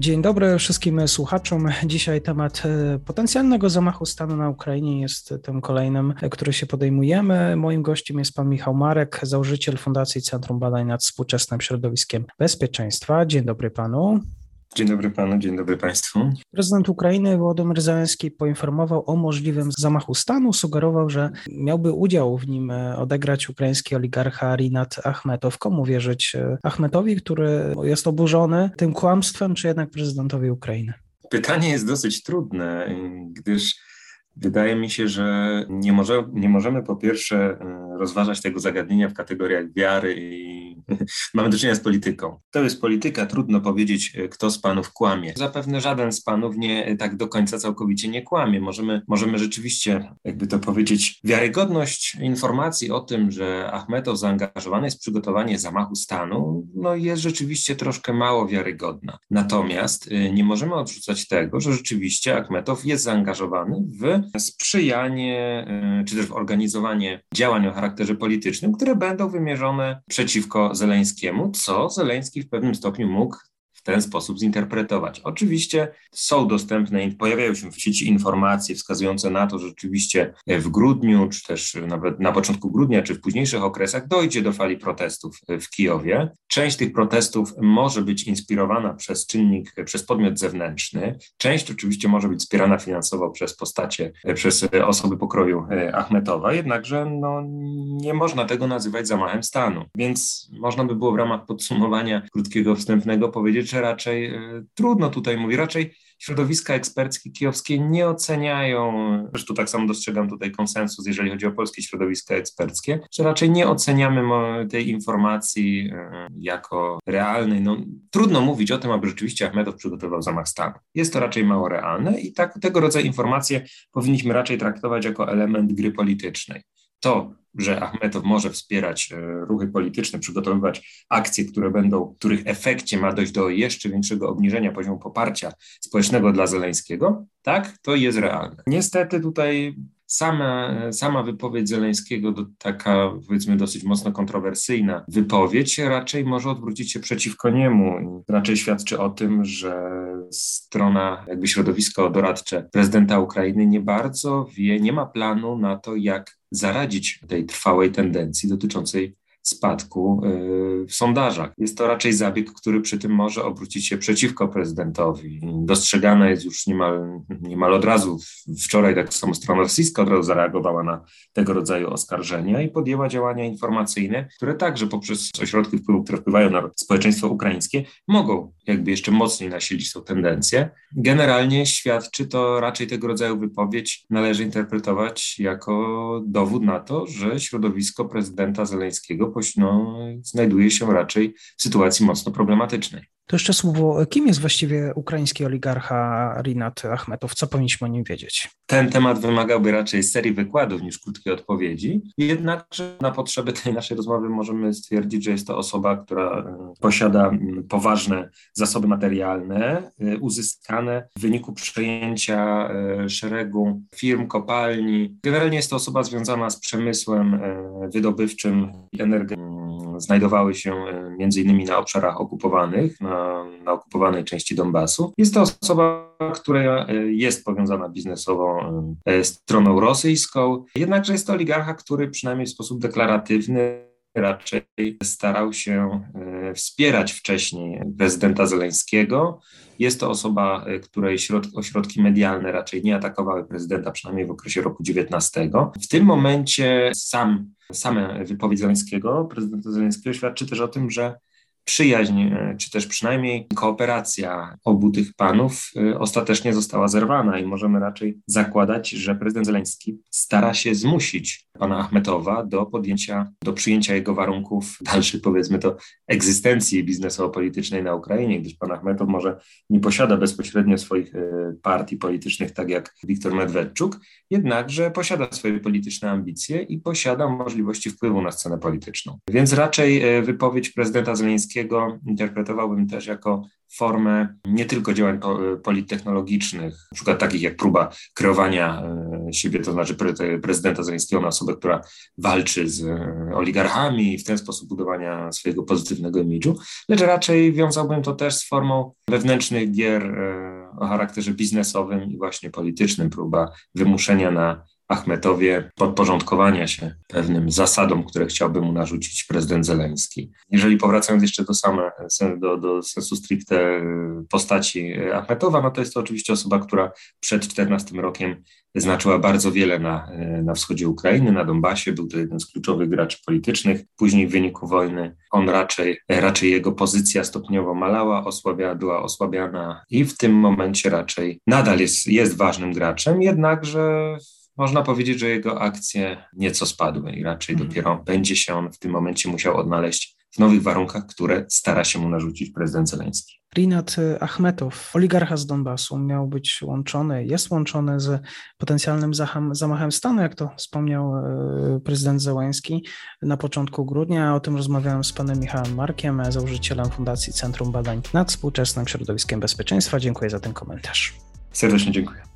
Dzień dobry wszystkim słuchaczom. Dzisiaj temat e, potencjalnego zamachu stanu na Ukrainie jest tym kolejnym, e, który się podejmujemy. Moim gościem jest pan Michał Marek, założyciel Fundacji Centrum Badań nad Współczesnym Środowiskiem Bezpieczeństwa. Dzień dobry panu. Dzień dobry panu, dzień dobry państwu. Prezydent Ukrainy Władimir Zelenski poinformował o możliwym zamachu stanu, sugerował, że miałby udział w nim e, odegrać ukraiński oligarcha Rinat Achmetow. Komu wierzyć? E, Achmetowi, który jest oburzony tym kłamstwem, czy jednak prezydentowi Ukrainy? Pytanie jest dosyć trudne, gdyż wydaje mi się, że nie, może, nie możemy po pierwsze e, rozważać tego zagadnienia w kategoriach wiary i mamy do czynienia z polityką. To jest polityka, trudno powiedzieć, e, kto z panów kłamie. Zapewne żaden z panów nie e, tak do końca całkowicie nie kłamie. Możemy, możemy rzeczywiście, jakby to powiedzieć, wiarygodność informacji o tym, że Achmetow zaangażowany jest w przygotowanie zamachu stanu, no jest rzeczywiście troszkę mało wiarygodna. Natomiast e, nie możemy odrzucać tego, że rzeczywiście Achmetow jest zaangażowany w sprzyjanie, czy też w organizowanie działań o charakterze politycznym, które będą wymierzone przeciwko Zeleńskiemu, co Zeleński w pewnym stopniu mógł w ten sposób zinterpretować. Oczywiście są dostępne, pojawiają się w sieci informacje wskazujące na to, że rzeczywiście w grudniu, czy też nawet na początku grudnia, czy w późniejszych okresach dojdzie do fali protestów w Kijowie. Część tych protestów może być inspirowana przez czynnik, przez podmiot zewnętrzny. Część oczywiście może być wspierana finansowo przez postacie, przez osoby pokroju Achmetowa, jednakże no, nie można tego nazywać zamachem stanu. Więc można by było w ramach podsumowania krótkiego wstępnego powiedzieć, że raczej e, trudno tutaj mówić, raczej środowiska eksperckie kijowskie nie oceniają, zresztą tak samo dostrzegam tutaj konsensus, jeżeli chodzi o polskie środowiska eksperckie, że raczej nie oceniamy tej informacji e, jako realnej. No, trudno mówić o tym, aby rzeczywiście Achmedow przygotował zamach stanu. Jest to raczej mało realne i tak, tego rodzaju informacje powinniśmy raczej traktować jako element gry politycznej. To, że Achmetow może wspierać e, ruchy polityczne, przygotowywać akcje, które będą, których efekcie ma dojść do jeszcze większego obniżenia poziomu poparcia społecznego dla Zeleńskiego, tak, to jest realne. Niestety tutaj sama, sama wypowiedź Zeleńskiego, taka powiedzmy dosyć mocno kontrowersyjna wypowiedź, raczej może odwrócić się przeciwko niemu. Raczej świadczy o tym, że strona, jakby środowisko doradcze prezydenta Ukrainy nie bardzo wie, nie ma planu na to, jak zaradzić tej trwałej tendencji dotyczącej spadku y, w sondażach. Jest to raczej zabieg, który przy tym może obrócić się przeciwko prezydentowi. Dostrzegane jest już niemal, niemal od razu. Wczoraj tak samo strona rosyjska od razu zareagowała na tego rodzaju oskarżenia i podjęła działania informacyjne, które także poprzez ośrodki wpływu, które wpływają na społeczeństwo ukraińskie, mogą jakby jeszcze mocniej nasilić tą tendencję. Generalnie świadczy to raczej tego rodzaju wypowiedź należy interpretować jako dowód na to, że środowisko prezydenta Zeleńskiego no, znajduje się raczej w sytuacji mocno problematycznej. To jeszcze słowo, kim jest właściwie ukraiński oligarcha Rinat Achmetow? Co powinniśmy o nim wiedzieć? Ten temat wymagałby raczej serii wykładów niż krótkiej odpowiedzi. Jednakże na potrzeby tej naszej rozmowy możemy stwierdzić, że jest to osoba, która e, posiada poważne zasoby materialne, e, uzyskane w wyniku przejęcia e, szeregu firm, kopalni. Generalnie jest to osoba związana z przemysłem wydobywczym energetycznym. Znajdowały się między innymi na obszarach okupowanych, na na, okupowanej części Donbasu. Jest to osoba, która e, jest powiązana biznesowo e, stroną rosyjską, jednakże jest to oligarcha, który przynajmniej w sposób deklaratywny raczej starał się e, wspierać wcześniej prezydenta Zeleńskiego. Jest to osoba, której środki, ośrodki medialne raczej nie atakowały prezydenta, przynajmniej w okresie roku 19. W tym momencie sam, same wypowiedź Zeleńskiego, prezydenta Zeleńskiego świadczy też o tym, że przyjaźń, e, czy też przynajmniej kooperacja obu tych panów e, ostatecznie została zerwana i możemy raczej zakładać, że prezydent Zeleński stara się zmusić pana Achmetowa do podjęcia, do przyjęcia jego warunków dalszej, powiedzmy to, egzystencji biznesowo-politycznej na Ukrainie, gdyż pan Achmetow może nie posiada bezpośrednio swoich e, partii politycznych, tak jak Wiktor Medwedczuk, jednakże posiada swoje polityczne ambicje i posiada możliwości wpływu na scenę polityczną. Więc raczej wypowiedź prezydenta Zeleńskiego interpretowałbym też jako formę nie tylko działań polittechnologicznych, na przykład takich jak próba kreowania e, siebie, to znaczy prezydenta Zeleńskiego na osobę, która walczy z e, oligarchami i w ten sposób budowania swojego pozytywnego imidżu, lecz raczej wiązałbym to też z formą wewnętrznych gier e, o charakterze biznesowym i właśnie politycznym, próba wymuszenia na Achmetowie podporządkowania się pewnym zasadom, które chciałby mu narzucić prezydent Zeleński. Jeżeli powracając jeszcze do, same, do, do sensu stricte y, postaci Achmetowa, no to jest to oczywiście osoba, która przed 14 rokiem znaczyła bardzo wiele na, y, na wschodzie Ukrainy, na Donbasie, był to jeden z kluczowych graczy politycznych. Później w wyniku wojny on raczej, raczej jego pozycja stopniowo malała, osłabia, była osłabiana i w tym momencie raczej nadal jest, jest ważnym graczem, jednakże można powiedzieć, że jego akcje nieco spadły i raczej mhm. dopiero będzie się on w tym momencie musiał odnaleźć w nowych warunkach, które stara się mu narzucić prezydent Zeleński. Rinat Achmetow, oligarcha z Donbasu, miał być łączony, jest łączony z potencjalnym zamachem stanu, jak to wspomniał e, prezydent Zełański na początku grudnia. O tym rozmawiałem z panem Michałem Markiem, założycielem Fundacji Centrum Badań nad Współczesnym Środowiskiem Bezpieczeństwa. Dziękuję za ten komentarz. Serdecznie dziękuję.